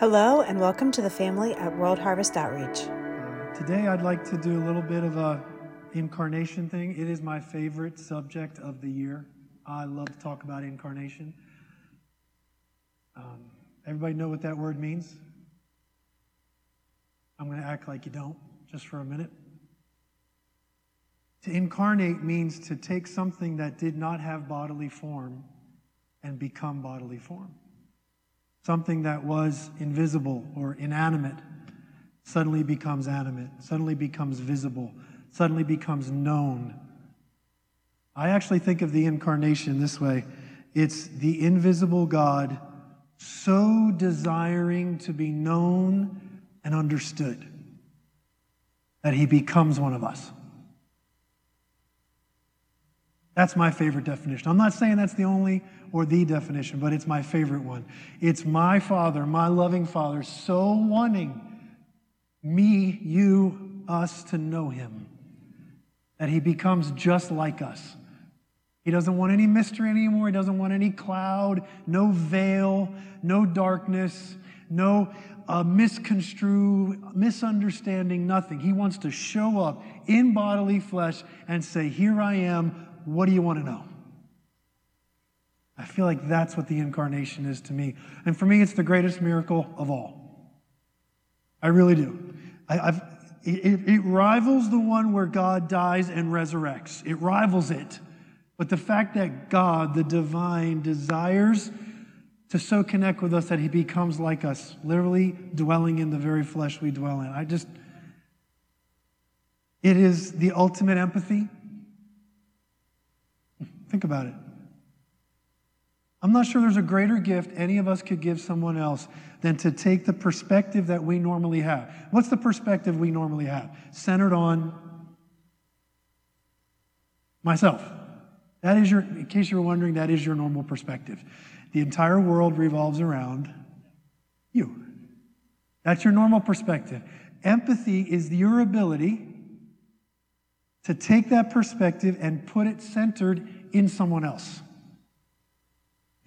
Hello, and welcome to the family at World Harvest Outreach. Today, I'd like to do a little bit of a incarnation thing. It is my favorite subject of the year. I love to talk about incarnation. Um, everybody know what that word means? I'm going to act like you don't just for a minute. To incarnate means to take something that did not have bodily form and become bodily form. Something that was invisible or inanimate suddenly becomes animate, suddenly becomes visible, suddenly becomes known. I actually think of the incarnation this way it's the invisible God so desiring to be known and understood that he becomes one of us. That's my favorite definition. I'm not saying that's the only or the definition, but it's my favorite one. It's my Father, my loving Father, so wanting me, you, us to know Him that He becomes just like us. He doesn't want any mystery anymore. He doesn't want any cloud, no veil, no darkness, no uh, misconstrue, misunderstanding, nothing. He wants to show up in bodily flesh and say, Here I am. What do you want to know? I feel like that's what the incarnation is to me. And for me, it's the greatest miracle of all. I really do. I, it, it rivals the one where God dies and resurrects, it rivals it. But the fact that God, the divine, desires to so connect with us that he becomes like us, literally dwelling in the very flesh we dwell in. I just, it is the ultimate empathy. Think about it. I'm not sure there's a greater gift any of us could give someone else than to take the perspective that we normally have. What's the perspective we normally have? Centered on myself. That is your, in case you were wondering, that is your normal perspective. The entire world revolves around you. That's your normal perspective. Empathy is your ability to take that perspective and put it centered in someone else.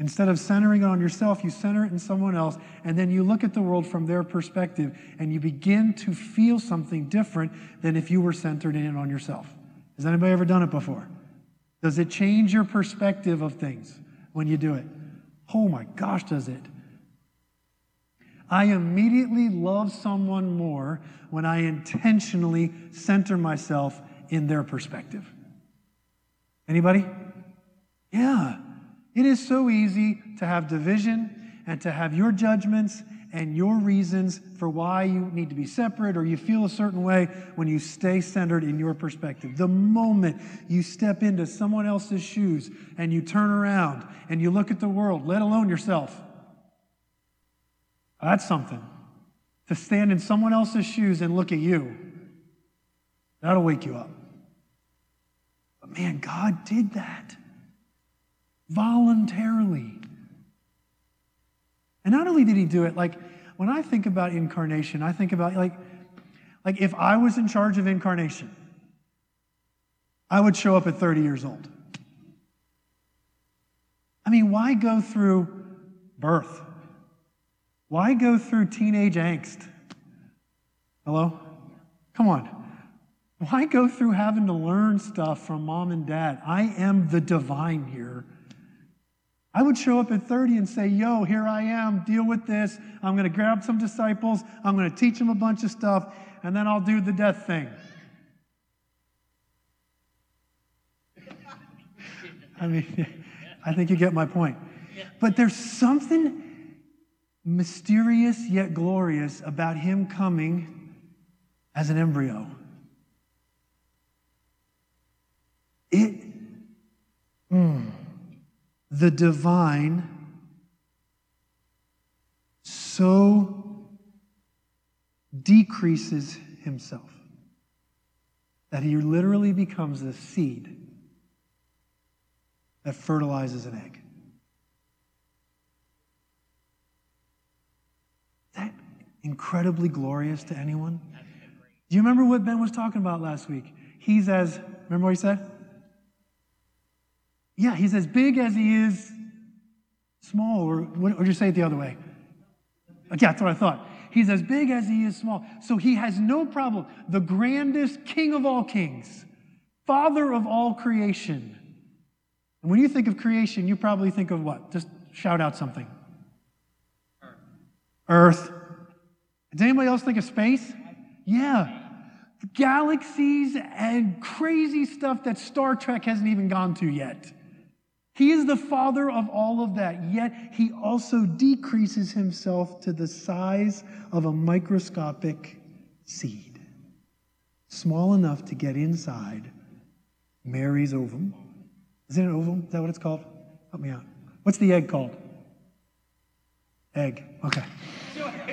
Instead of centering it on yourself, you center it in someone else, and then you look at the world from their perspective and you begin to feel something different than if you were centered in it on yourself. Has anybody ever done it before? Does it change your perspective of things when you do it? Oh my gosh, does it? I immediately love someone more when I intentionally center myself in their perspective. Anybody? Yeah. It is so easy to have division and to have your judgments and your reasons for why you need to be separate or you feel a certain way when you stay centered in your perspective. The moment you step into someone else's shoes and you turn around and you look at the world, let alone yourself, that's something. To stand in someone else's shoes and look at you, that'll wake you up. But man, God did that voluntarily. And not only did he do it, like when I think about incarnation, I think about like, like if I was in charge of incarnation, I would show up at 30 years old. I mean, why go through birth? Why go through teenage angst? Hello? Come on. Why go through having to learn stuff from mom and dad? I am the divine here. I would show up at 30 and say, Yo, here I am, deal with this. I'm going to grab some disciples, I'm going to teach them a bunch of stuff, and then I'll do the death thing. I mean, I think you get my point. But there's something mysterious yet glorious about him coming as an embryo. It. Mm the divine so decreases himself that he literally becomes the seed that fertilizes an egg. Is that incredibly glorious to anyone? Do you remember what Ben was talking about last week? He's as, remember what he said? Yeah, he's as big as he is small, or would you say it the other way? Yeah, that's what I thought. He's as big as he is small. So he has no problem. The grandest king of all kings, father of all creation. And when you think of creation, you probably think of what? Just shout out something. Earth. Does anybody else think of space? Yeah. Galaxies and crazy stuff that Star Trek hasn't even gone to yet. He is the father of all of that, yet he also decreases himself to the size of a microscopic seed, small enough to get inside Mary's ovum. Is it an ovum? Is that what it's called? Help me out. What's the egg called? Egg. Okay.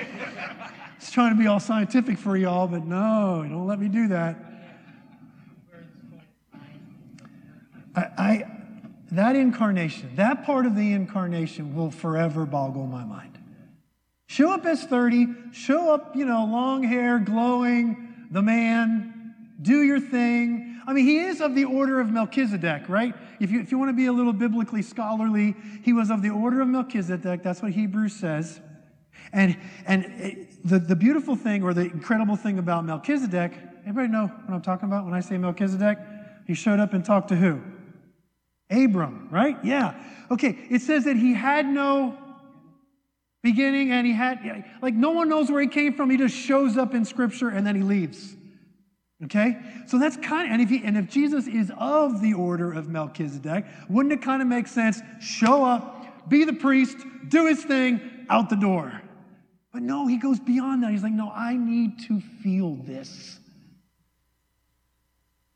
It's trying to be all scientific for y'all, but no, don't let me do that. I, I that incarnation, that part of the incarnation will forever boggle my mind. Show up as 30, show up, you know, long hair, glowing, the man, do your thing. I mean, he is of the order of Melchizedek, right? If you, if you want to be a little biblically scholarly, he was of the order of Melchizedek. That's what Hebrews says. And, and eh, the, the beautiful thing or the incredible thing about Melchizedek, everybody know what I'm talking about when I say Melchizedek? He showed up and talked to who? Abram, right? Yeah. Okay, it says that he had no beginning and he had, like, no one knows where he came from. He just shows up in Scripture and then he leaves. Okay? So that's kind of, and if, he, and if Jesus is of the order of Melchizedek, wouldn't it kind of make sense? Show up, be the priest, do his thing, out the door. But no, he goes beyond that. He's like, no, I need to feel this.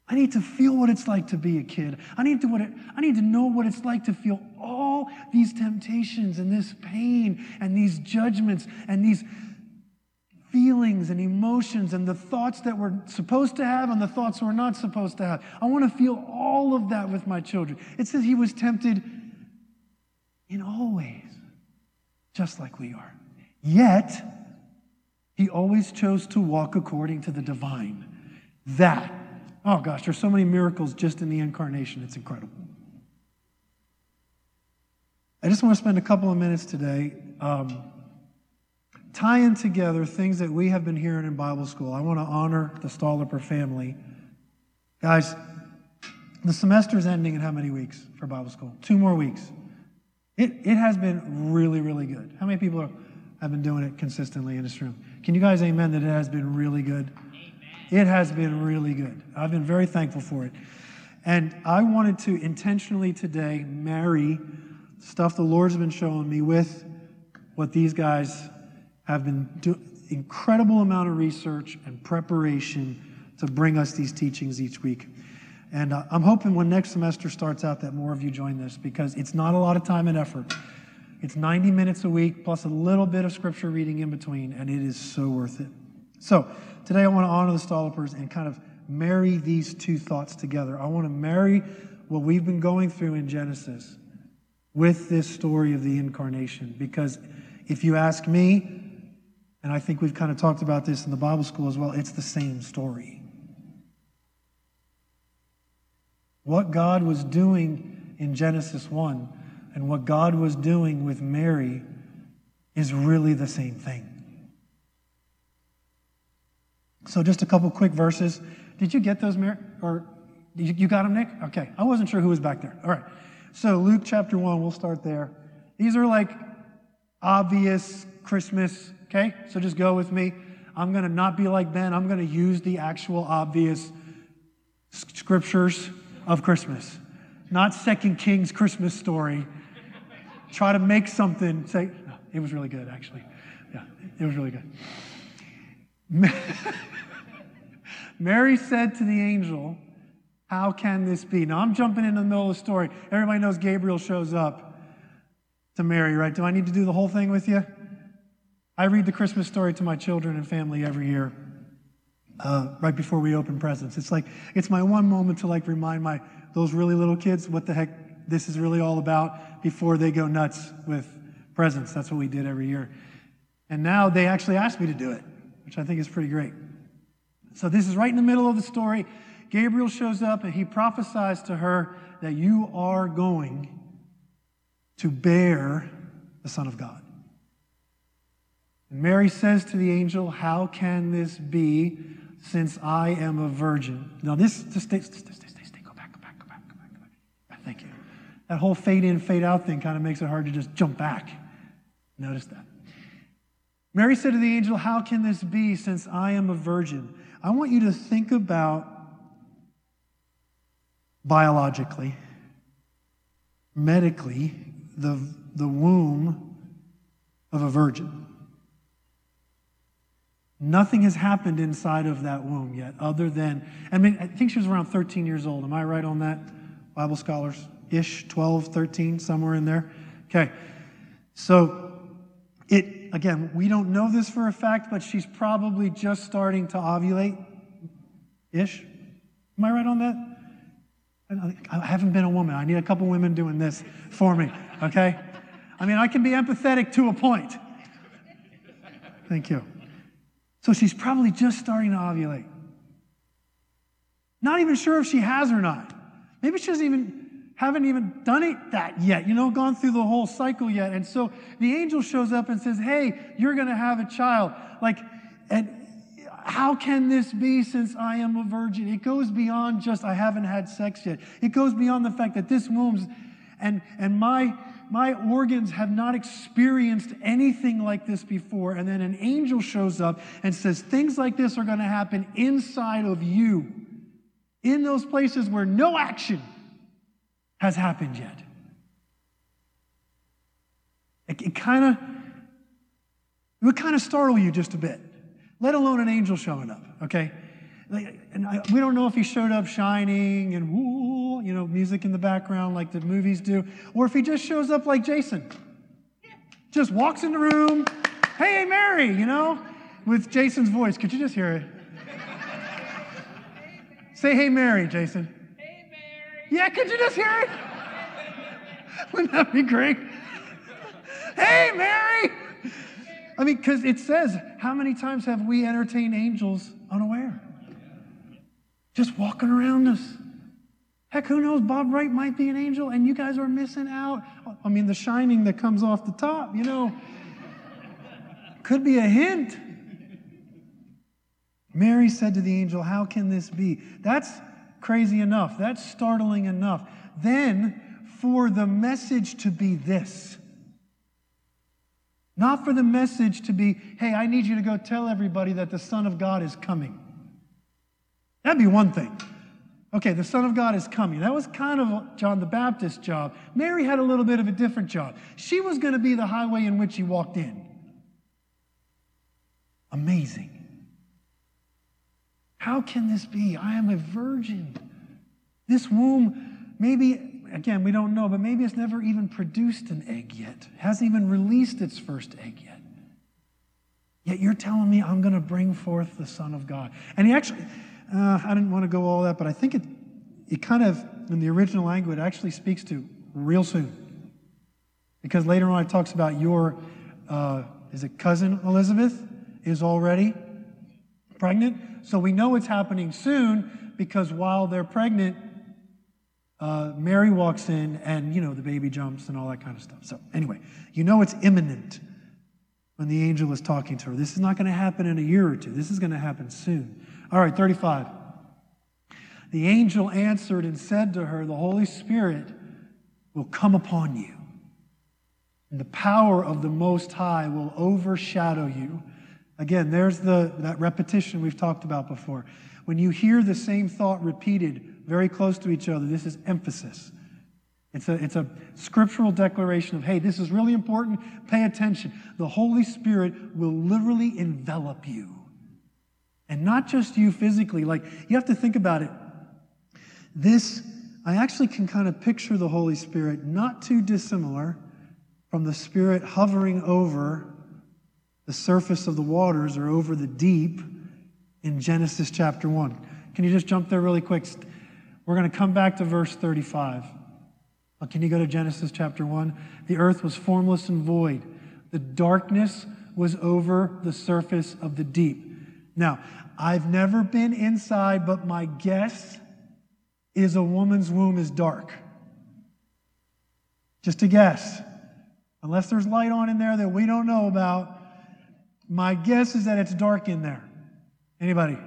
I need to feel what it's like to be a kid. I need to, what it, I need to know what it's like to feel all these temptations and this pain and these judgments and these feelings and emotions and the thoughts that we're supposed to have and the thoughts we're not supposed to have. I want to feel all of that with my children. It says he was tempted in all ways, just like we are. Yet, he always chose to walk according to the divine. That Oh gosh, there's so many miracles just in the incarnation. It's incredible. I just want to spend a couple of minutes today um, tying together things that we have been hearing in Bible school. I want to honor the Stolliper family. Guys, the semester is ending in how many weeks for Bible school? Two more weeks. It, it has been really, really good. How many people are, have been doing it consistently in this room? Can you guys amen that it has been really good? It has been really good. I've been very thankful for it. And I wanted to intentionally today marry stuff the Lord's been showing me with what these guys have been doing incredible amount of research and preparation to bring us these teachings each week. And uh, I'm hoping when next semester starts out that more of you join this because it's not a lot of time and effort. It's 90 minutes a week plus a little bit of scripture reading in between, and it is so worth it. So, today I want to honor the Stollipers and kind of marry these two thoughts together. I want to marry what we've been going through in Genesis with this story of the incarnation. Because if you ask me, and I think we've kind of talked about this in the Bible school as well, it's the same story. What God was doing in Genesis 1 and what God was doing with Mary is really the same thing. So just a couple quick verses. Did you get those, Mary? Or you, got them, Nick? Okay. I wasn't sure who was back there. All right. So Luke chapter 1, we'll start there. These are like obvious Christmas, okay? So just go with me. I'm going to not be like Ben. I'm going to use the actual obvious scriptures of Christmas, not Second Kings Christmas story. Try to make something, say, it was really good, actually. Yeah, it was really good. Mary said to the angel, How can this be? Now I'm jumping in the middle of the story. Everybody knows Gabriel shows up to Mary, right? Do I need to do the whole thing with you? I read the Christmas story to my children and family every year. Uh, right before we open presents. It's like it's my one moment to like remind my those really little kids what the heck this is really all about before they go nuts with presents. That's what we did every year. And now they actually asked me to do it, which I think is pretty great. So this is right in the middle of the story. Gabriel shows up and he prophesies to her that you are going to bear the Son of God. And Mary says to the angel, How can this be since I am a virgin? Now, this, just stay, stay, stay, stay, stay, go back, go back, go back, go back, go back. Thank you. That whole fade in, fade out thing kind of makes it hard to just jump back. Notice that. Mary said to the angel, How can this be since I am a virgin? I want you to think about biologically, medically, the, the womb of a virgin. Nothing has happened inside of that womb yet, other than, I mean, I think she was around 13 years old. Am I right on that? Bible scholars ish, 12, 13, somewhere in there. Okay. So, it, again, we don't know this for a fact, but she's probably just starting to ovulate ish. Am I right on that? I haven't been a woman. I need a couple women doing this for me, okay? I mean, I can be empathetic to a point. Thank you. So she's probably just starting to ovulate. Not even sure if she has or not. Maybe she doesn't even haven't even done it that yet, you know, gone through the whole cycle yet. And so the angel shows up and says, Hey, you're gonna have a child. Like, and how can this be since I am a virgin? It goes beyond just I haven't had sex yet. It goes beyond the fact that this womb's and and my my organs have not experienced anything like this before. And then an angel shows up and says, Things like this are going to happen inside of you, in those places where no action has happened yet. It, it kind of it would kind of startle you just a bit let alone an angel showing up, okay? And I, we don't know if he showed up shining and woo, you know, music in the background like the movies do, or if he just shows up like Jason. Just walks in the room, hey, Mary, you know, with Jason's voice. Could you just hear it? Say, hey, Mary, Jason. Yeah, could you just hear it? Wouldn't that be great? hey, Mary. I mean, because it says, how many times have we entertained angels unaware? Just walking around us. Heck, who knows? Bob Wright might be an angel, and you guys are missing out. I mean, the shining that comes off the top, you know, could be a hint. Mary said to the angel, How can this be? That's crazy enough. That's startling enough. Then, for the message to be this not for the message to be, hey, I need you to go tell everybody that the Son of God is coming. That'd be one thing. Okay, the Son of God is coming. That was kind of John the Baptist's job. Mary had a little bit of a different job. She was going to be the highway in which he walked in. Amazing. How can this be? I am a virgin. This womb, maybe again, we don't know, but maybe it's never even produced an egg yet, hasn't even released its first egg yet. Yet you're telling me I'm going to bring forth the Son of God. And he actually, uh, I didn't want to go all that, but I think it, it kind of, in the original language, actually speaks to real soon. Because later on it talks about your, uh, is it cousin Elizabeth is already pregnant? So we know it's happening soon because while they're pregnant, uh, Mary walks in and, you know, the baby jumps and all that kind of stuff. So, anyway, you know it's imminent when the angel is talking to her. This is not going to happen in a year or two, this is going to happen soon. All right, 35. The angel answered and said to her, The Holy Spirit will come upon you, and the power of the Most High will overshadow you. Again, there's the, that repetition we've talked about before. When you hear the same thought repeated, very close to each other. This is emphasis. It's a, it's a scriptural declaration of, hey, this is really important. Pay attention. The Holy Spirit will literally envelop you. And not just you physically. Like, you have to think about it. This, I actually can kind of picture the Holy Spirit not too dissimilar from the Spirit hovering over the surface of the waters or over the deep in Genesis chapter 1. Can you just jump there really quick? We're going to come back to verse 35. Well, can you go to Genesis chapter 1? The earth was formless and void. The darkness was over the surface of the deep. Now, I've never been inside, but my guess is a woman's womb is dark. Just a guess. Unless there's light on in there that we don't know about, My guess is that it's dark in there. Anybody?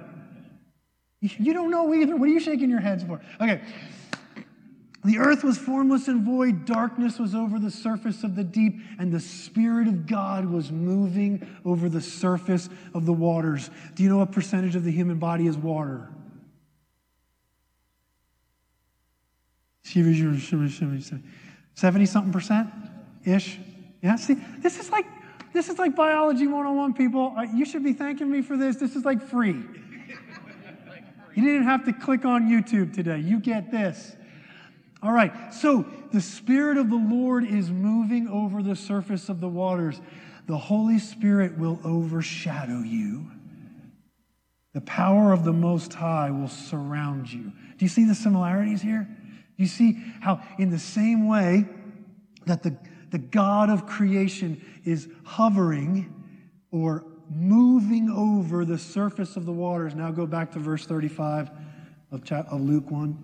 You don't know either. What are you shaking your heads for? Okay. The earth was formless and void, darkness was over the surface of the deep, and the Spirit of God was moving over the surface of the waters. Do you know what percentage of the human body is water? 70 something percent ish. Yeah, see, this is like this is like biology 101 people. Uh, you should be thanking me for this. This is like free. You didn't have to click on YouTube today. You get this. All right, so the Spirit of the Lord is moving over the surface of the waters. The Holy Spirit will overshadow you. The power of the Most High will surround you. Do you see the similarities here? Do you see how, in the same way that the, the God of creation is hovering or moving over the surface of the waters? Now go back to verse 35 of, Luke 1.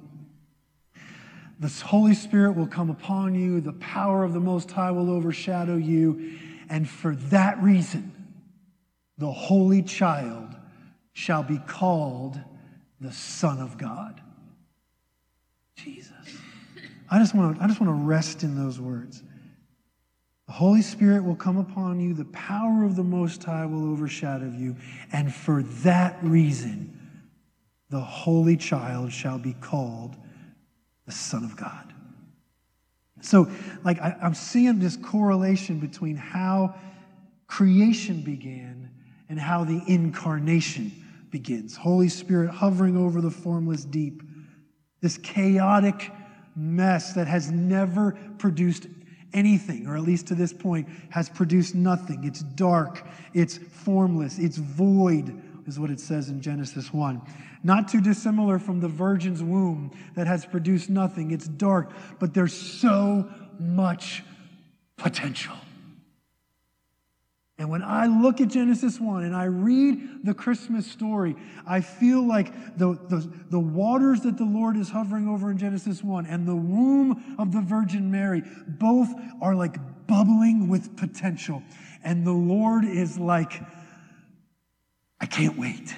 The Holy Spirit will come upon you, the power of the Most High will overshadow you, and for that reason, the Holy Child shall be called the Son of God. Jesus. I just want to, I just want to rest in those words. Holy Spirit will come upon you, the power of the Most High will overshadow you, and for that reason, the Holy Child shall be called the Son of God. So, like, I, am seeing this correlation between how creation began and how the incarnation begins. Holy Spirit hovering over the formless deep, this chaotic mess that has never produced anything, or at least to this point, has produced nothing. It's dark, it's formless, it's void, is what it says in Genesis 1. Not too dissimilar from the virgin's womb that has produced nothing. It's dark, but there's so much potential. And when I look at Genesis 1 and I read the Christmas story, I feel like the, the, the, waters that the Lord is hovering over in Genesis 1 and the womb of the Virgin Mary both are like bubbling with potential. And the Lord is like, I can't wait.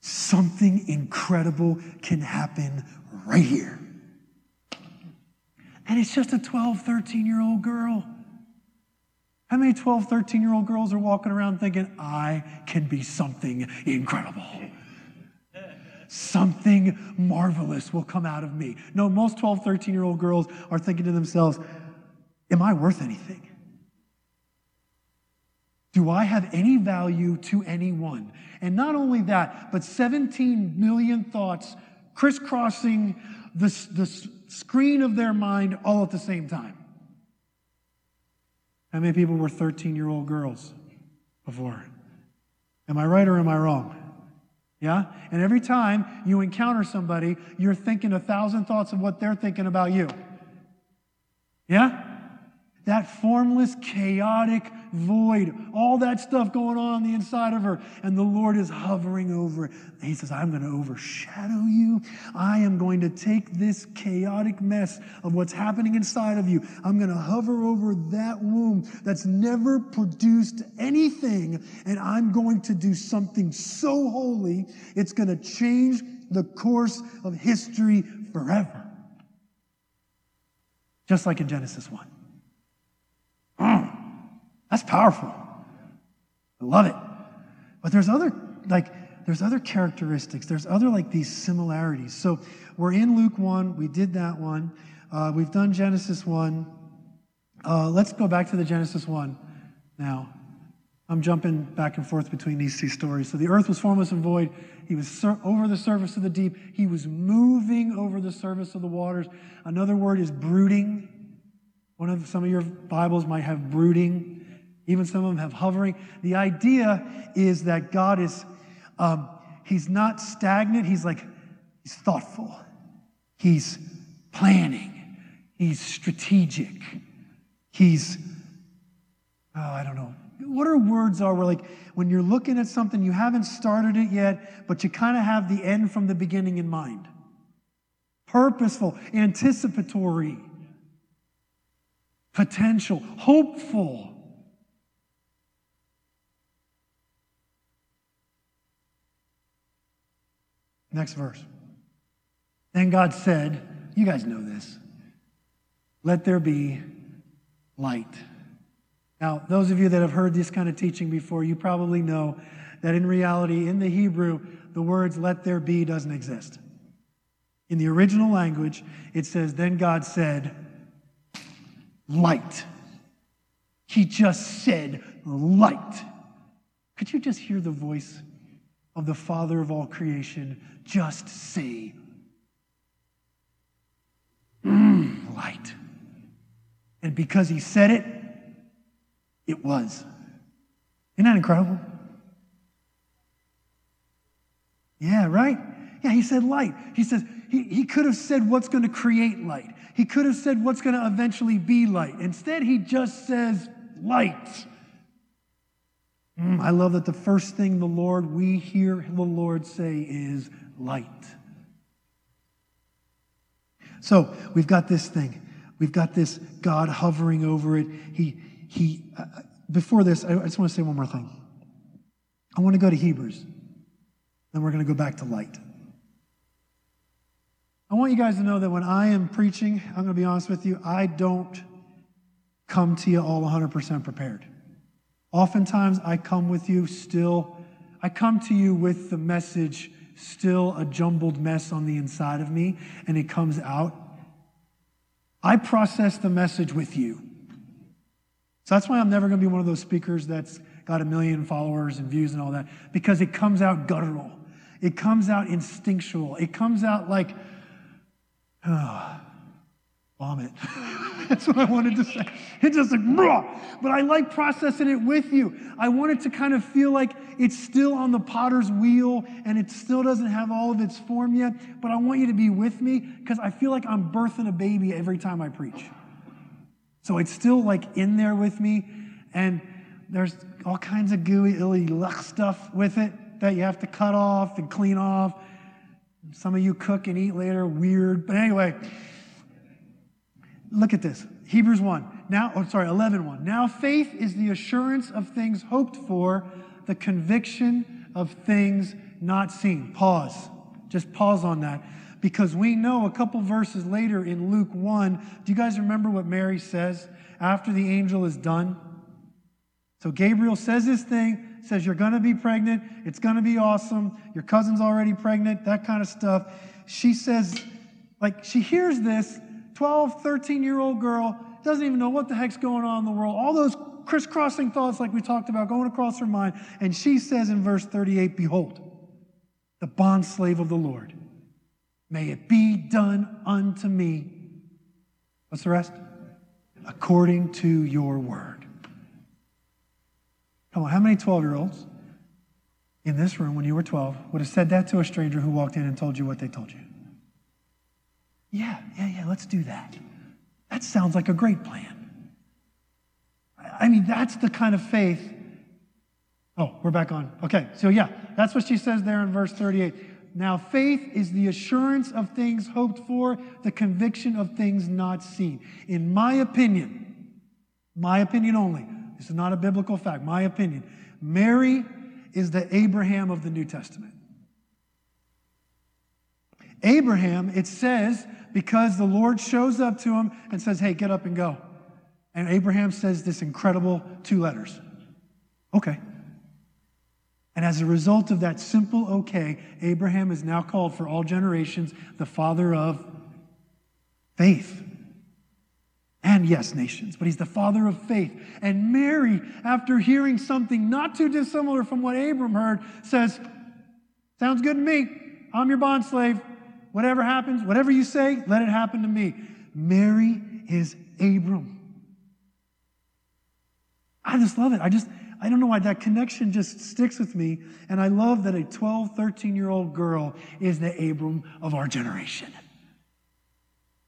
Something incredible can happen right here. And it's just a 12, 13 year old girl. How many 12, 13 year old girls are walking around thinking, I can be something incredible? Something marvelous will come out of me. No, most 12, 13 year old girls are thinking to themselves, Am I worth anything? Do I have any value to anyone? And not only that, but 17 million thoughts crisscrossing the, the screen of their mind all at the same time. How many people were 13 year old girls before? Am I right or am I wrong? Yeah? And every time you encounter somebody, you're thinking a thousand thoughts of what they're thinking about you. Yeah? That formless, chaotic void, all that stuff going on on the inside of her. And the Lord is hovering over it. He says, I'm going to overshadow you. I am going to take this chaotic mess of what's happening inside of you. I'm going to hover over that womb that's never produced anything. And I'm going to do something so holy, it's going to change the course of history forever. Just like in Genesis 1. Mm, that's powerful. I love it. But there's other, like, there's other characteristics. There's other, like, these similarities. So we're in Luke 1. We did that one. Uh, we've done Genesis 1. Uh, let's go back to the Genesis 1 now. I'm jumping back and forth between these two stories. So the earth was formless and void. He was sur- over the surface of the deep. He was moving over the surface of the waters. Another word is brooding. One of some of your Bibles might have brooding. Even some of them have hovering. The idea is that God is, um, he's not stagnant. He's like, he's thoughtful. He's planning. He's strategic. He's, oh, I don't know. What are words are where like when you're looking at something, you haven't started it yet, but you kind of have the end from the beginning in mind. Purposeful, anticipatory potential, hopeful. Next verse. Then God said, You guys know this, let there be light. Now, those of you that have heard this kind of teaching before, you probably know that in reality, in the Hebrew, the words let there be doesn't exist. In the original language, it says, Then God said, light. He just said light. Could you just hear the voice of the Father of all creation just say mm, light? And because he said it, it was. Isn't that incredible? Yeah, right? Yeah, he said light. He says, he, he could have said what's going to create light. He could have said what's going to eventually be light. Instead, he just says light. Mm, I love that the first thing the Lord, we hear the Lord say is light. So we've got this thing. We've got this God hovering over it. He, he, uh, before this, I, I just want to say one more thing. I want to go to Hebrews. Then we're going to go back to light. I want you guys to know that when I am preaching, I'm going to be honest with you, I don't come to you all 100% prepared. Oftentimes, I come with you still, I come to you with the message still a jumbled mess on the inside of me, and it comes out. I process the message with you. So that's why I'm never going to be one of those speakers that's got a million followers and views and all that, because it comes out guttural. It comes out instinctual. It comes out like, Oh, vomit. That's what I wanted to say. It's just like, Bruh. but I like processing it with you. I want it to kind of feel like it's still on the potter's wheel and it still doesn't have all of its form yet, but I want you to be with me because I feel like I'm birthing a baby every time I preach. So it's still like in there with me, and there's all kinds of gooey, illy luck stuff with it that you have to cut off and clean off some of you cook and eat later, weird. But anyway, look at this. Hebrews 1. Now, oh, sorry, 11 1. Now faith is the assurance of things hoped for, the conviction of things not seen. Pause. Just pause on that. Because we know a couple verses later in Luke 1, do you guys remember what Mary says after the angel is done? So Gabriel says this thing, says you're going to be pregnant, it's going to be awesome, your cousin's already pregnant, that kind of stuff. She says, like, she hears this 12, 13 year old girl, doesn't even know what the heck's going on in the world, all those crisscrossing thoughts, like we talked about, going across her mind. And she says in verse 38, Behold, the bond slave of the Lord, may it be done unto me. What's the rest? According to your word. Come on, how many 12 year olds in this room when you were 12 would have said that to a stranger who walked in and told you what they told you? Yeah, yeah, yeah, let's do that. That sounds like a great plan. I mean, that's the kind of faith. Oh, we're back on. Okay, so yeah, that's what she says there in verse 38. Now, faith is the assurance of things hoped for, the conviction of things not seen. In my opinion, my opinion only, this is not a biblical fact, my opinion. Mary is the Abraham of the New Testament. Abraham, it says, because the Lord shows up to him and says, Hey, get up and go. And Abraham says this incredible two letters Okay. And as a result of that simple okay, Abraham is now called for all generations the father of faith and yes, nations, but he's the father of faith. And Mary, after hearing something not too dissimilar from what Abram heard, says, Sounds good to me. I'm your bond slave. Whatever happens, whatever you say, let it happen to me. Mary is Abram. I just love it. I just, I don't know why that connection just sticks with me. And I love that a 12, 13 year old girl is the Abram of our generation.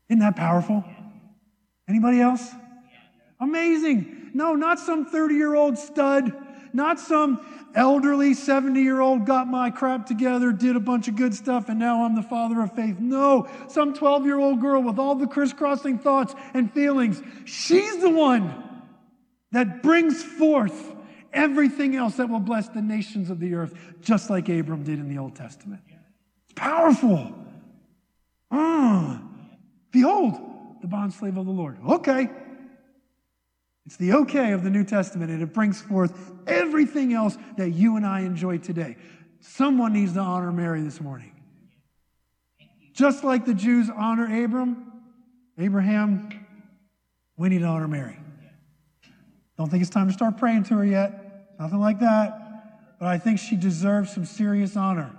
Isn't that powerful? Anybody else? Amazing. No, not some 30 year old stud, not some elderly 70 year old got my crap together, did a bunch of good stuff, and now I'm the father of faith. No, some 12 year old girl with all the crisscrossing thoughts and feelings. She's the one that brings forth everything else that will bless the nations of the earth, just like Abram did in the Old Testament. It's powerful. Uh, behold, the bondslave of the Lord. Okay. It's the okay of the New Testament, and it brings forth everything else that you and I enjoy today. Someone needs to honor Mary this morning. Just like the Jews honor Abram, Abraham, we need to honor Mary. Don't think it's time to start praying to her yet. Nothing like that. But I think she deserves some serious honor.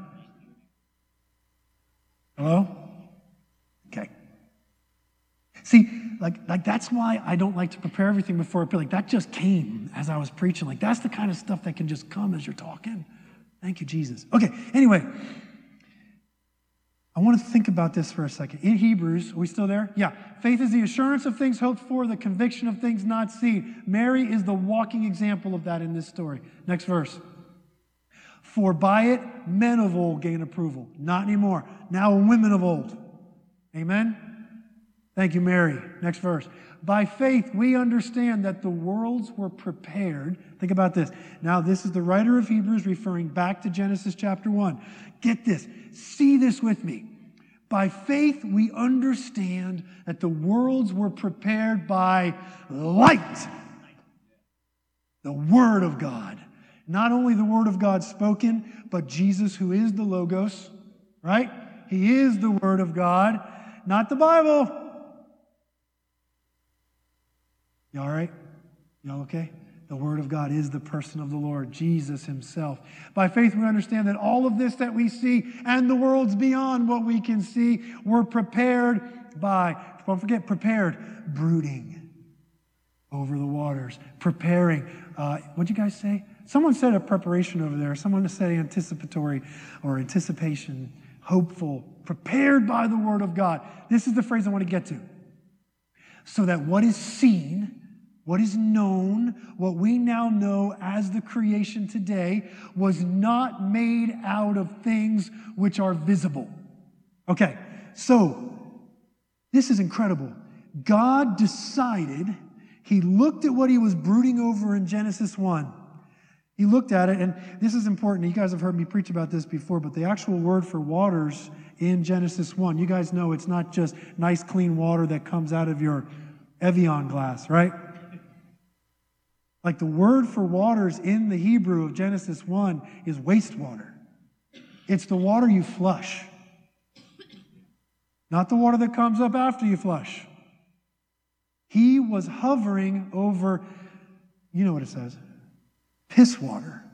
Hello? See, like, like that's why I don't like to prepare everything before I. Like that just came as I was preaching. Like that's the kind of stuff that can just come as you're talking. Thank you, Jesus. Okay, anyway. I want to think about this for a second. In Hebrews, are we still there? Yeah. Faith is the assurance of things hoped for, the conviction of things not seen. Mary is the walking example of that in this story. Next verse. For by it men of old gain approval. Not anymore. Now women of old. Amen? Thank you, Mary. Next verse. By faith, we understand that the worlds were prepared. Think about this. Now, this is the writer of Hebrews referring back to Genesis chapter 1. Get this. See this with me. By faith, we understand that the worlds were prepared by light, the Word of God. Not only the Word of God spoken, but Jesus, who is the Logos, right? He is the Word of God, not the Bible. You all right? Y'all okay? The Word of God is the person of the Lord, Jesus Himself. By faith, we understand that all of this that we see and the worlds beyond what we can see were prepared by, don't forget, prepared, brooding over the waters, preparing. Uh, what'd you guys say? Someone said a preparation over there. Someone said anticipatory or anticipation, hopeful, prepared by the Word of God. This is the phrase I want to get to. So that what is seen what is known, what we now know as the creation today, was not made out of things which are visible. Okay, so this is incredible. God decided, He looked at what He was brooding over in Genesis 1. He looked at it, and this is important. You guys have heard me preach about this before, but the actual word for waters in Genesis 1, you guys know it's not just nice, clean water that comes out of your Evian glass, right? Like the word for waters in the Hebrew of Genesis 1 is wastewater. It's the water you flush, not the water that comes up after you flush. He was hovering over, you know what it says, piss water.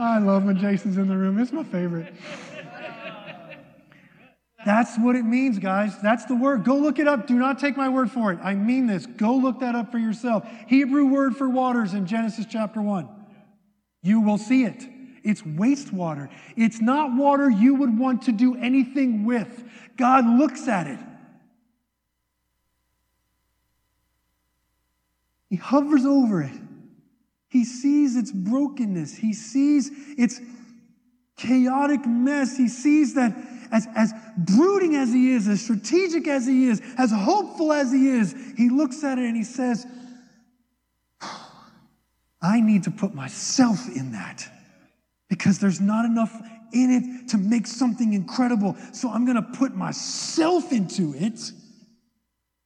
I love when Jason's in the room. It's my favorite. That's what it means, guys. That's the word. Go look it up. Do not take my word for it. I mean this. Go look that up for yourself. Hebrew word for waters in Genesis chapter 1. You will see it. It's wastewater. It's not water you would want to do anything with. God looks at it. He hovers over it. He sees its brokenness. He sees its chaotic mess. He sees that as, as brooding as he is, as strategic as he is, as hopeful as he is, he looks at it and he says, I need to put myself in that because there's not enough in it to make something incredible. So I'm going to put myself into it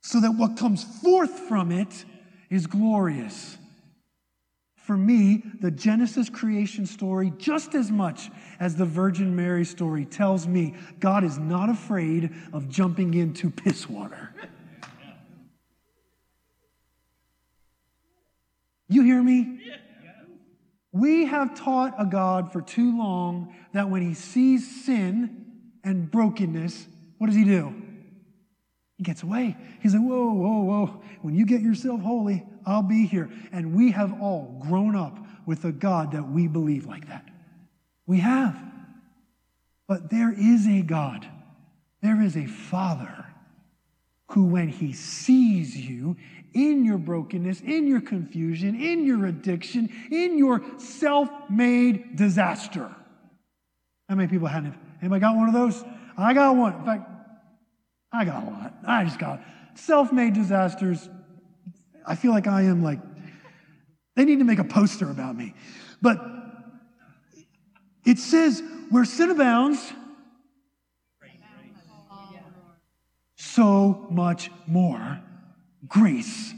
so that what comes forth from it is glorious for me, the Genesis creation story, just as much as the Virgin Mary story, tells me God is not afraid of jumping into piss water. You hear me? We have taught a God for too long that when he sees sin and brokenness, what does he do? He gets away. He's like, whoa, whoa, whoa. When you get yourself holy, I'll be here. And we have all grown up with a God that we believe like that. We have. But there is a God, there is a Father who, when He sees you in your brokenness, in your confusion, in your addiction, in your self made disaster. How many people had? Anybody got one of those? I got one. In fact, I got a lot. I just got self made disasters. I feel like I am like, they need to make a poster about me. But it says, where sin abounds, so much more grace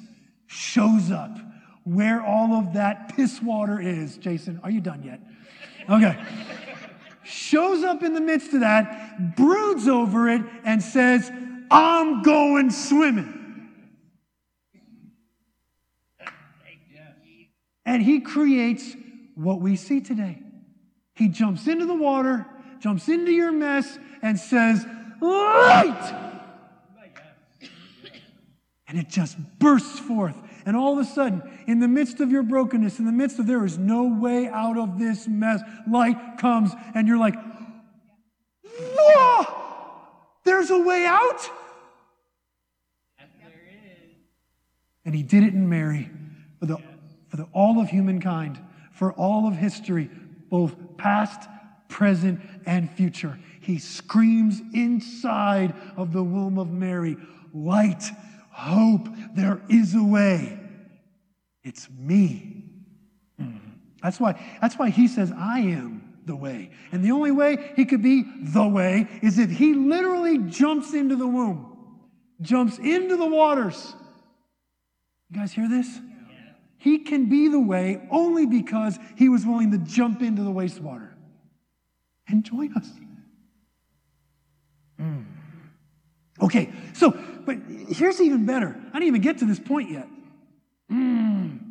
shows up where all of that piss water is. Jason, are you done yet? Okay. shows up in the midst of that, broods over it, and says, I'm going swimming. And he creates what we see today. He jumps into the water, jumps into your mess, and says, Light! And it just bursts forth. And all of a sudden, in the midst of your brokenness, in the midst of there is no way out of this mess, light comes, and you're like, Whoa! There's a way out? And he did it in Mary for, the, for the, all of humankind, for all of history, both past, present, and future. He screams inside of the womb of Mary, light, hope, there is a way. It's me. Mm-hmm. That's why, that's why he says, I am the way. And the only way he could be the way is if he literally jumps into the womb, jumps into the waters. You guys hear this? He can be the way only because he was willing to jump into the wastewater and join us. Mm. Okay, so, but here's even better. I didn't even get to this point yet. Mm.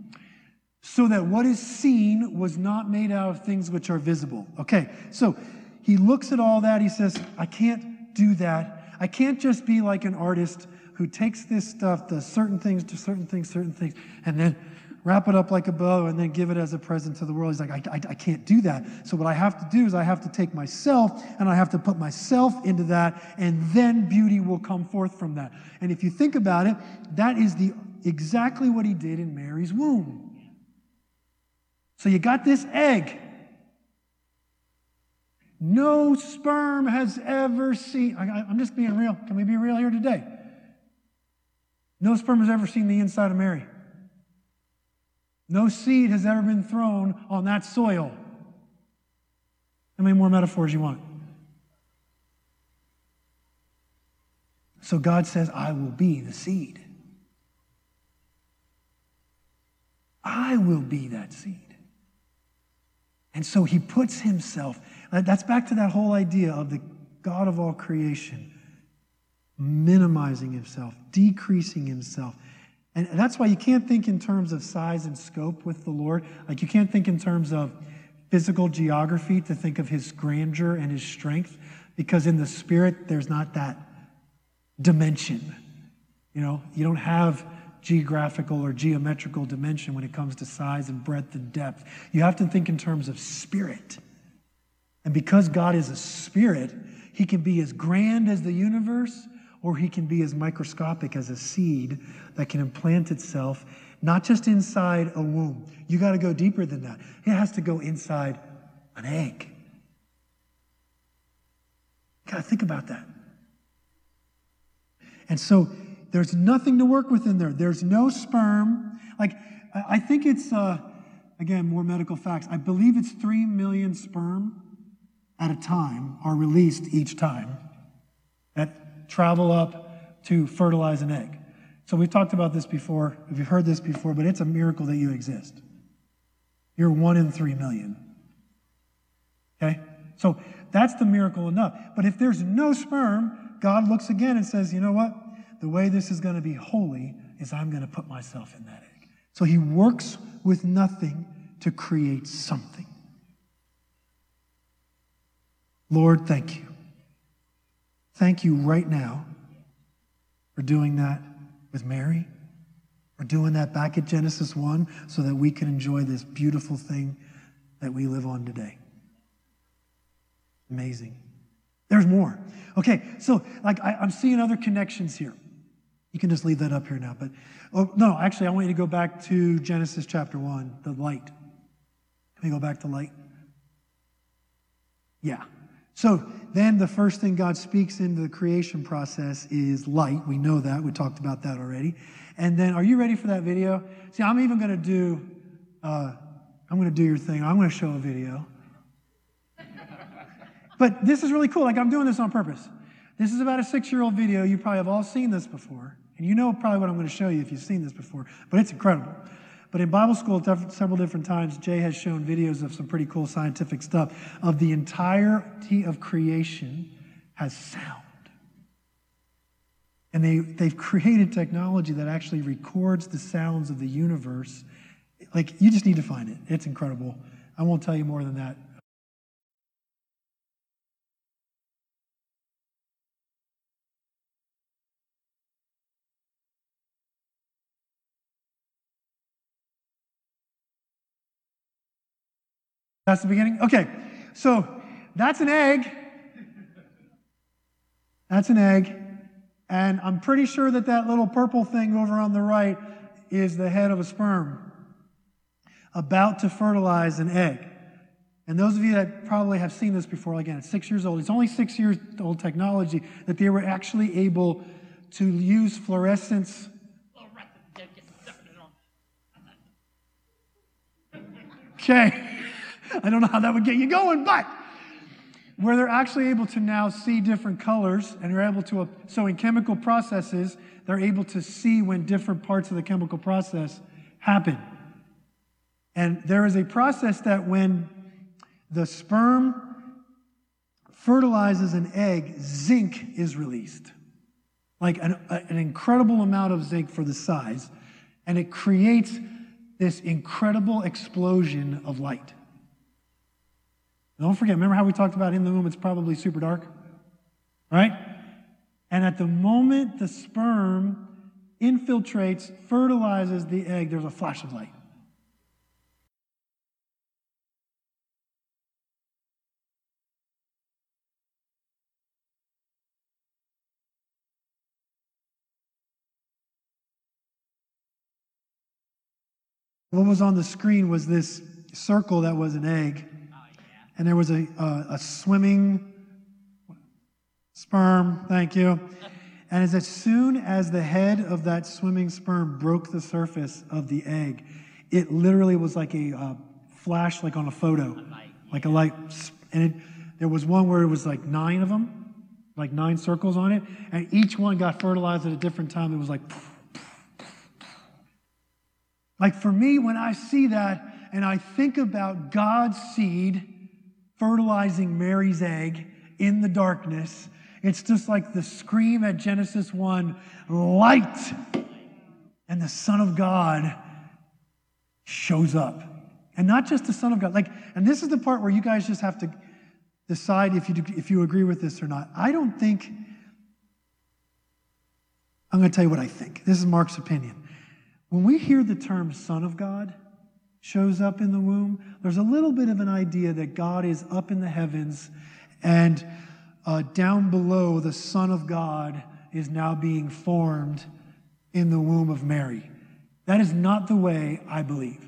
So that what is seen was not made out of things which are visible. Okay, so he looks at all that. He says, I can't do that. I can't just be like an artist who takes this stuff, does certain things, to certain things, certain things, and then wrap it up like a bow and then give it as a present to the world. He's like, I, I, I, can't do that. So, what I have to do is I have to take myself and I have to put myself into that, and then beauty will come forth from that. And if you think about it, that is the exactly what he did in Mary's womb. So, you got this egg. No sperm has ever seen, I, I'm just being real. Can we be real here today? No sperm has ever seen the inside of Mary. No seed has ever been thrown on that soil. How many more metaphors you want? So God says, I will be the seed. I will be that seed. And so he puts himself, uh, that's back to that whole idea of the God of all creation minimizing himself, decreasing himself. And that's why you can't think in terms of size and scope with the Lord. Like you can't think in terms of physical geography to think of his grandeur and his strength, because in the spirit, there's not that dimension. You know, you don't have geographical or geometrical dimension when it comes to size and breadth and depth. You have to think in terms of spirit. And because God is a spirit, he can be as grand as the universe or he can be as microscopic as a seed that can implant itself not just inside a womb. You got to go deeper than that. It has to go inside an egg. To think about that. And so there's nothing to work with in there. There's no sperm. Like, I think it's, uh, again, more medical facts. I believe it's 3 million sperm at a time are released each time that travel up to fertilize an egg. So we've talked about this before, if you've heard this before, but it's a miracle that you exist. You're one in three million. Okay? So that's the miracle enough. But if there's no sperm, God looks again and says, you know what? The way this is going to be holy is I'm going to put myself in that egg. So he works with nothing to create something. Lord, thank you. Thank you right now for doing that with Mary, for doing that back at Genesis 1 so that we can enjoy this beautiful thing that we live on today. Amazing. There's more. Okay, so like I, am seeing other connections here. You can just leave that up here now. But oh no, actually, I want you to go back to Genesis chapter 1, the light. Can we go back to light? Yeah. So then the first thing God speaks into the creation process is light. We know that. We talked about that already. And then, are you ready for that video? See, I'm even going to do, uh, I'm going to do your thing. I'm going to show a video. but this is really cool. Like, I'm doing this on purpose. This is about a six year old video. You probably have all seen this before. And you know probably what I'm going to show you if you've seen this before. But it's incredible. But in Bible school, several different times, Jay has shown videos of some pretty cool scientific stuff of the entirety of creation has sound. And they, they've created technology that actually records the sounds of the universe. Like, you just need to find it. It's incredible. I won't tell you more than that That's the beginning? Okay, so that's an egg. That's an egg. And I'm pretty sure that that little purple thing over on the right is the head of a sperm about to fertilize an egg. And those of you that probably have seen this before, again, it's six years old. It's only six years old technology that they were actually able to use fluorescence. Okay. I don't know how that would get you going, but where they're actually able to now see different colors and they're able to, so in chemical processes, they're able to see when different parts of the chemical process happen. And there is a process that when the sperm fertilizes an egg, zinc is released. Like an, an incredible amount of zinc for the size. And it creates this incredible explosion of light. Don't forget, remember how we talked about in the womb, it's probably super dark? Right? And at the moment the sperm infiltrates, fertilizes the egg, there's a flash of light. What was on the screen was this circle that was an egg and there was a, a, a swimming sperm, thank you. And as, as soon as the head of that swimming sperm broke the surface of the egg, it literally was like a uh, flash, like on a photo, like a light. And it, there was one where it was like nine of them, like nine circles on it, and each one got fertilized at a different time. It was like, like for me, when I see that and I think about God's seed fertilizing Mary's egg in the darkness. It's just like the scream at Genesis 1 light. And the Son of God shows up. And not just the Son of God. Like, and this is the part where you guys just have to decide if you, if you agree with this or not. I don't think, I'm going to tell you what I think. This is Mark's opinion. When we hear the term Son of God, shows up in the womb, there's a little bit of an idea that God is up in the heavens and uh, down below, the Son of God is now being formed in the womb of Mary. That is not the way I believe.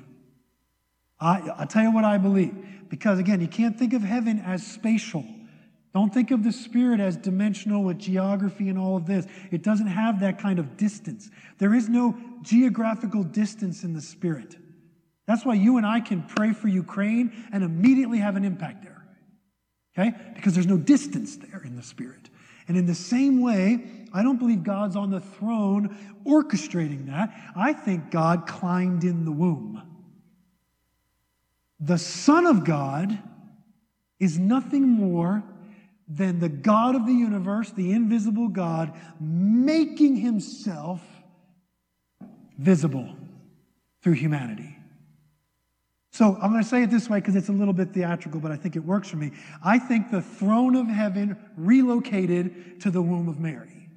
I, I'll tell you what I believe. Because again, you can't think of heaven as spatial. Don't think of the Spirit as dimensional with geography and all of this. It doesn't have that kind of distance. There is no geographical distance in the Spirit. That's why you and I can pray for Ukraine and immediately have an impact there. Okay? Because there's no distance there in the Spirit. And in the same way, I don't believe God's on the throne orchestrating that. I think God climbed in the womb. The Son of God is nothing more than the God of the universe, the invisible God, making himself visible through humanity. So I'm going to say it this way because it's a little bit theatrical, but I think it works for me. I think the throne of heaven relocated to the womb of Mary.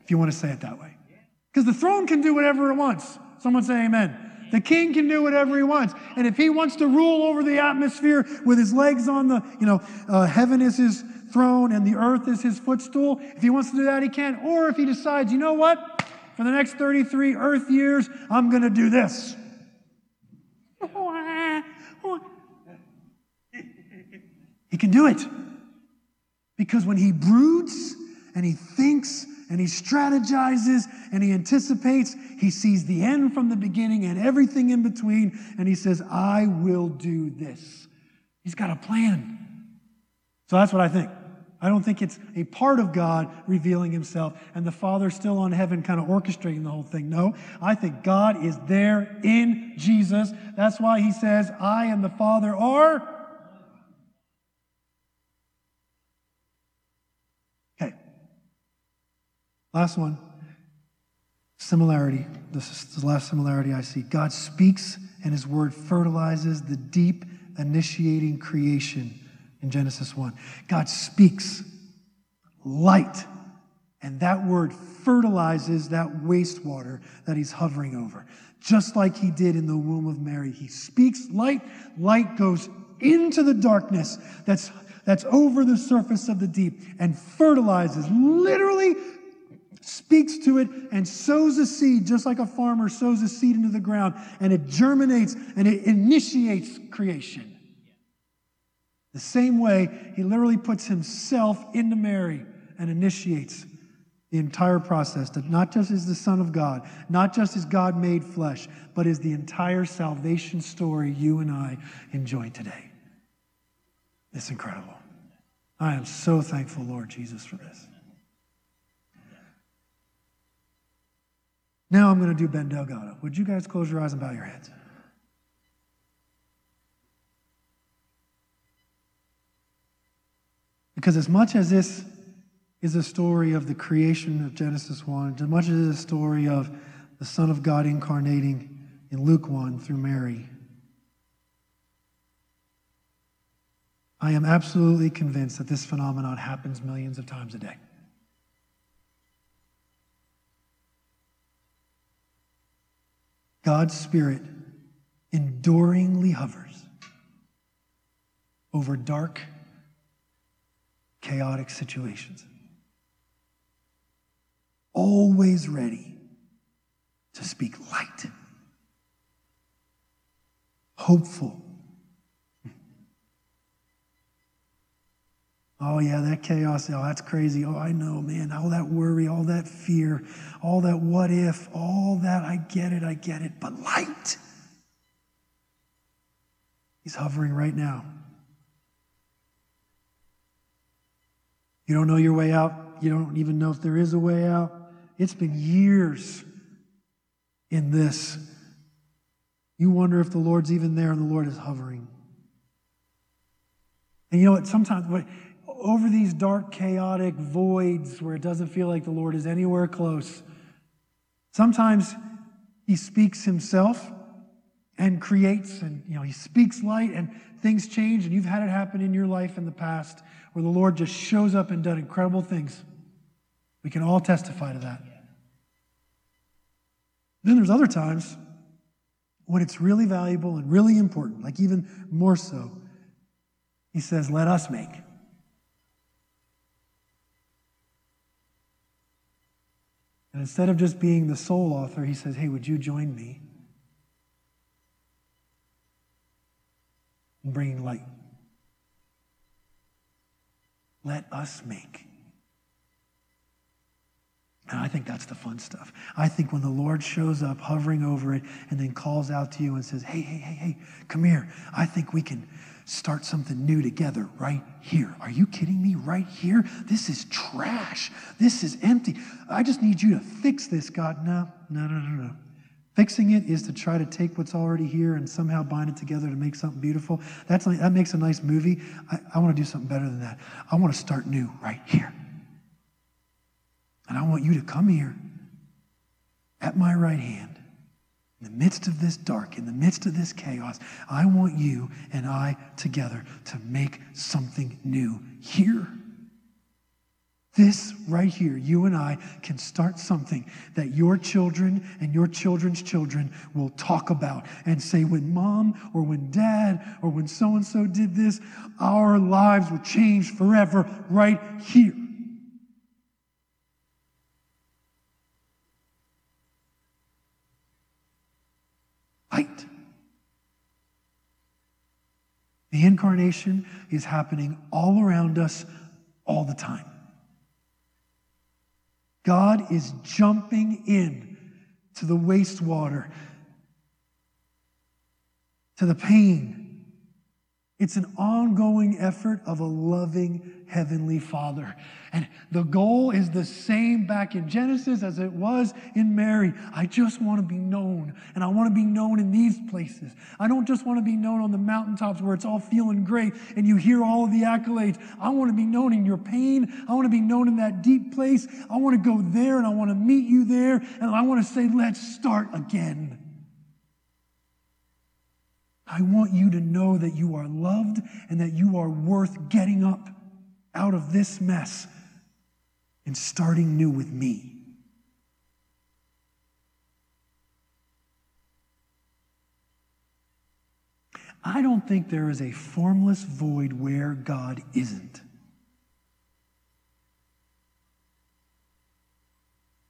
If you want to say it that way. Because the throne can do whatever it wants. Someone say amen. The king can do whatever he wants. And if he wants to rule over the atmosphere with his legs on the, you know, uh, heaven is his throne and the earth is his footstool, if he wants to do that, he can. Or if he decides, you know what? For the next 33 earth years, I'm going to do this. He can do it. Because when he broods and he thinks and he strategizes and he anticipates, he sees the end from the beginning and everything in between, and he says, I will do this. He's got a plan. So that's what I think. I don't think it's a part of God revealing himself and the Father still on heaven kind of orchestrating the whole thing. No, I think God is there in Jesus. That's why he says, I and the Father are. Okay. Last one. Similarity. This is the last similarity I see. God speaks and his word fertilizes the deep initiating creation in Genesis 1. God speaks light, and that word fertilizes that wastewater that he's hovering over. Just like he did in the womb of Mary. He speaks light, light goes into the darkness that's, that's over the surface of the deep and fertilizes, literally speaks to it and sows a seed, just like a farmer sows a seed into the ground, and it germinates and it initiates creation. The same way, he literally puts himself into Mary and initiates the entire process that not just is the Son of God, not just is God made flesh, but is the entire salvation story you and I enjoy today. It's incredible. I am so thankful, Lord Jesus, for this. Now I'm going to do Ben Delgado. Would you guys close your eyes and bow your heads? Because as much as this is a story of the creation of Genesis 1, as much as it is a story of the Son of God incarnating in Luke 1 through Mary, I am absolutely convinced that this phenomenon happens millions of times a day. God's Spirit enduringly hovers over dark chaotic situations. Always ready to speak light, hopeful. Oh, yeah, that chaos. Oh, that's crazy. Oh, I know, man. All that worry, all that fear, all that what if, all that. I get it, I get it. But light. He's hovering right now. You don't know your way out. You don't even know if there is a way out. It's been years in this. You wonder if the Lord's even there and the Lord is hovering. And you know what? Sometimes over these dark, chaotic voids where it doesn't feel like the Lord is anywhere close, sometimes He speaks Himself and creates, and you know, He speaks light and things change, and you've had it happen in your life in the past where the Lord just shows up and done incredible things. We can all testify to that. Then there's other times when it's really valuable and really important, like even more so. He says, Let us make. And instead of just being the sole author, he says, Hey, would you join me in bringing light? Let us make. And I think that's the fun stuff. I think when the Lord shows up hovering over it and then calls out to you and says, Hey, hey, hey, hey, come here. I think we can start something new together right here. Are you kidding me? Right here? This is trash. This is empty. I just need you to fix this, God. No, no, no, no, no. Fixing it is to try to take what's already here and somehow bind it together to make something beautiful. That's like, that makes a nice movie. I, I want to do something better than that. I want to start new right here. And I want you to come here at my right hand in the midst of this dark, in the midst of this chaos. I want you and I together to make something new here. This right here, you and I can start something that your children and your children's children will talk about and say, when mom or when dad or when so and so did this, our lives were changed forever right here. Light. The incarnation is happening all around us all the time. God is jumping in to the wastewater, to the pain. It's an ongoing effort of a loving Heavenly Father. And the goal is the same back in Genesis as it was in Mary. I just want to be known, and I want to be known in these places. I don't just want to be known on the mountaintops where it's all feeling great and you hear all of the accolades. I want to be known in your pain. I want to be known in that deep place. I want to go there and I want to meet you there, and I want to say, let's start again. I want you to know that you are loved and that you are worth getting up out of this mess and starting new with me. I don't think there is a formless void where God isn't.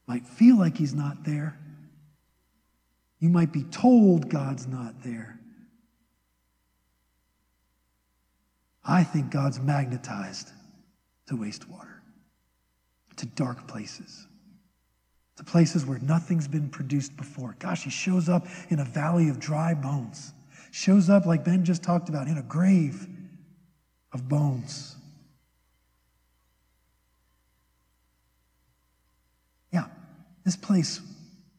Might feel like He's not there. You might be told God's not there. I think God's magnetized to wastewater, to dark places, to places where nothing's been produced before. Gosh, he shows up in a valley of dry bones, shows up, like Ben just talked about, in a grave of bones. Yeah, this place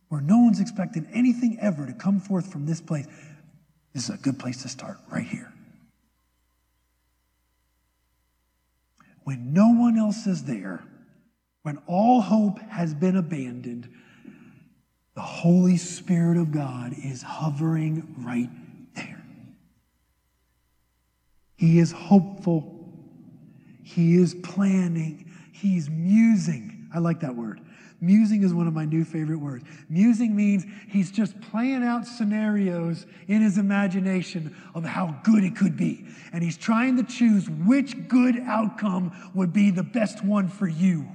where no one's expected anything ever to come forth from this place. This is a good place to start right here. When no one else is there, when all hope has been abandoned, the Holy Spirit of God is hovering right there. He is hopeful. He is planning. He's musing. I like that word. Musing is one of my new favorite words. Musing means he's just playing out scenarios in his imagination of how good it could be. And he's trying to choose which good outcome would be the best one for you.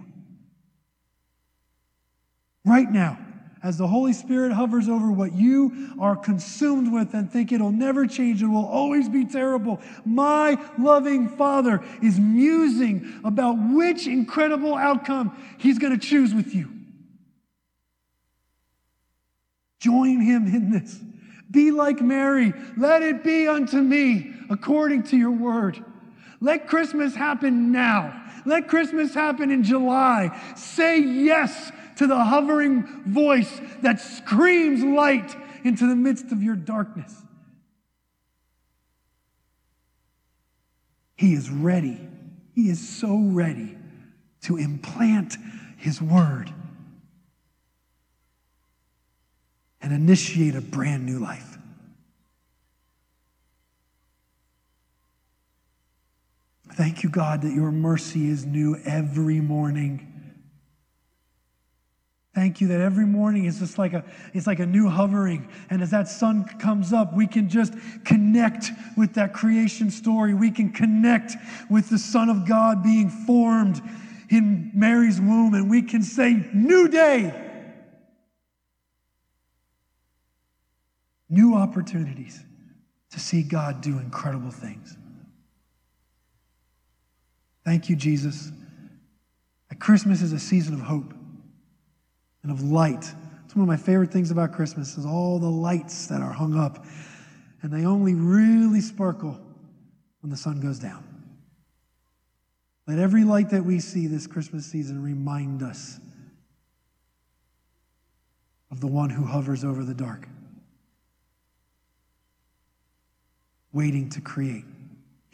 Right now, as the Holy Spirit hovers over what you are consumed with and think it'll never change, it will always be terrible. My loving Father is musing about which incredible outcome He's going to choose with you. Join Him in this. Be like Mary. Let it be unto me according to your word. Let Christmas happen now. Let Christmas happen in July. Say yes to the hovering voice that screams light into the midst of your darkness. He is ready. He is so ready to implant His word and initiate a brand new life. Thank you, God, that your mercy is new every morning. Thank you that every morning is just like a it's like a new hovering and as that sun comes up we can just connect with that creation story. We can connect with the son of God being formed in Mary's womb and we can say new day. New opportunities to see God do incredible things. Thank you Jesus. That Christmas is a season of hope and of light. It's one of my favorite things about Christmas is all the lights that are hung up. And they only really sparkle when the sun goes down. Let every light that we see this Christmas season remind us of the one who hovers over the dark, waiting to create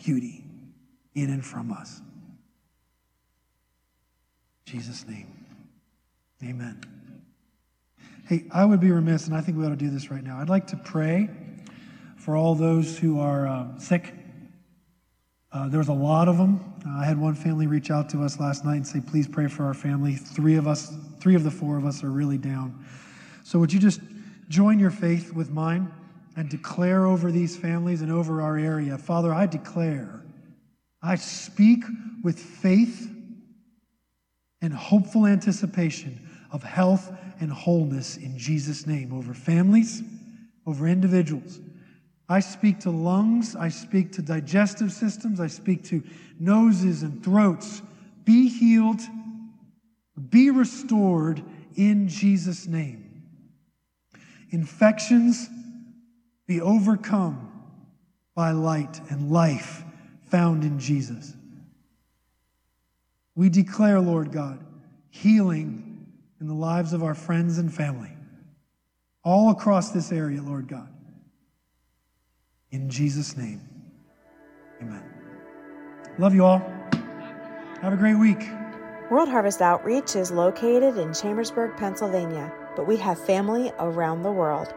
beauty in and from us. In Jesus' name, amen. Hey, I would be remiss, and I think we ought to do this right now. I'd like to pray for all those who are um, sick. Uh, there was a lot of them. Uh, I had one family reach out to us last night and say, "Please pray for our family." Three of us, three of the four of us, are really down. So, would you just join your faith with mine and declare over these families and over our area, Father? I declare, I speak with faith and hopeful anticipation of health and wholeness in Jesus' name over families, over individuals. I speak to lungs, I speak to digestive systems, I speak to noses and throats. Be healed, be restored in Jesus' name. Infections be overcome by light and life found in Jesus. We declare, Lord God, healing in the lives of our friends and family all across this area, Lord God. In Jesus' name, amen. Love you all. Have a great week. World Harvest Outreach is located in Chambersburg, Pennsylvania, but we have family around the world.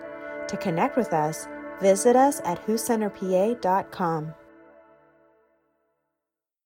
To connect with us, visit us at whocenterpa.com.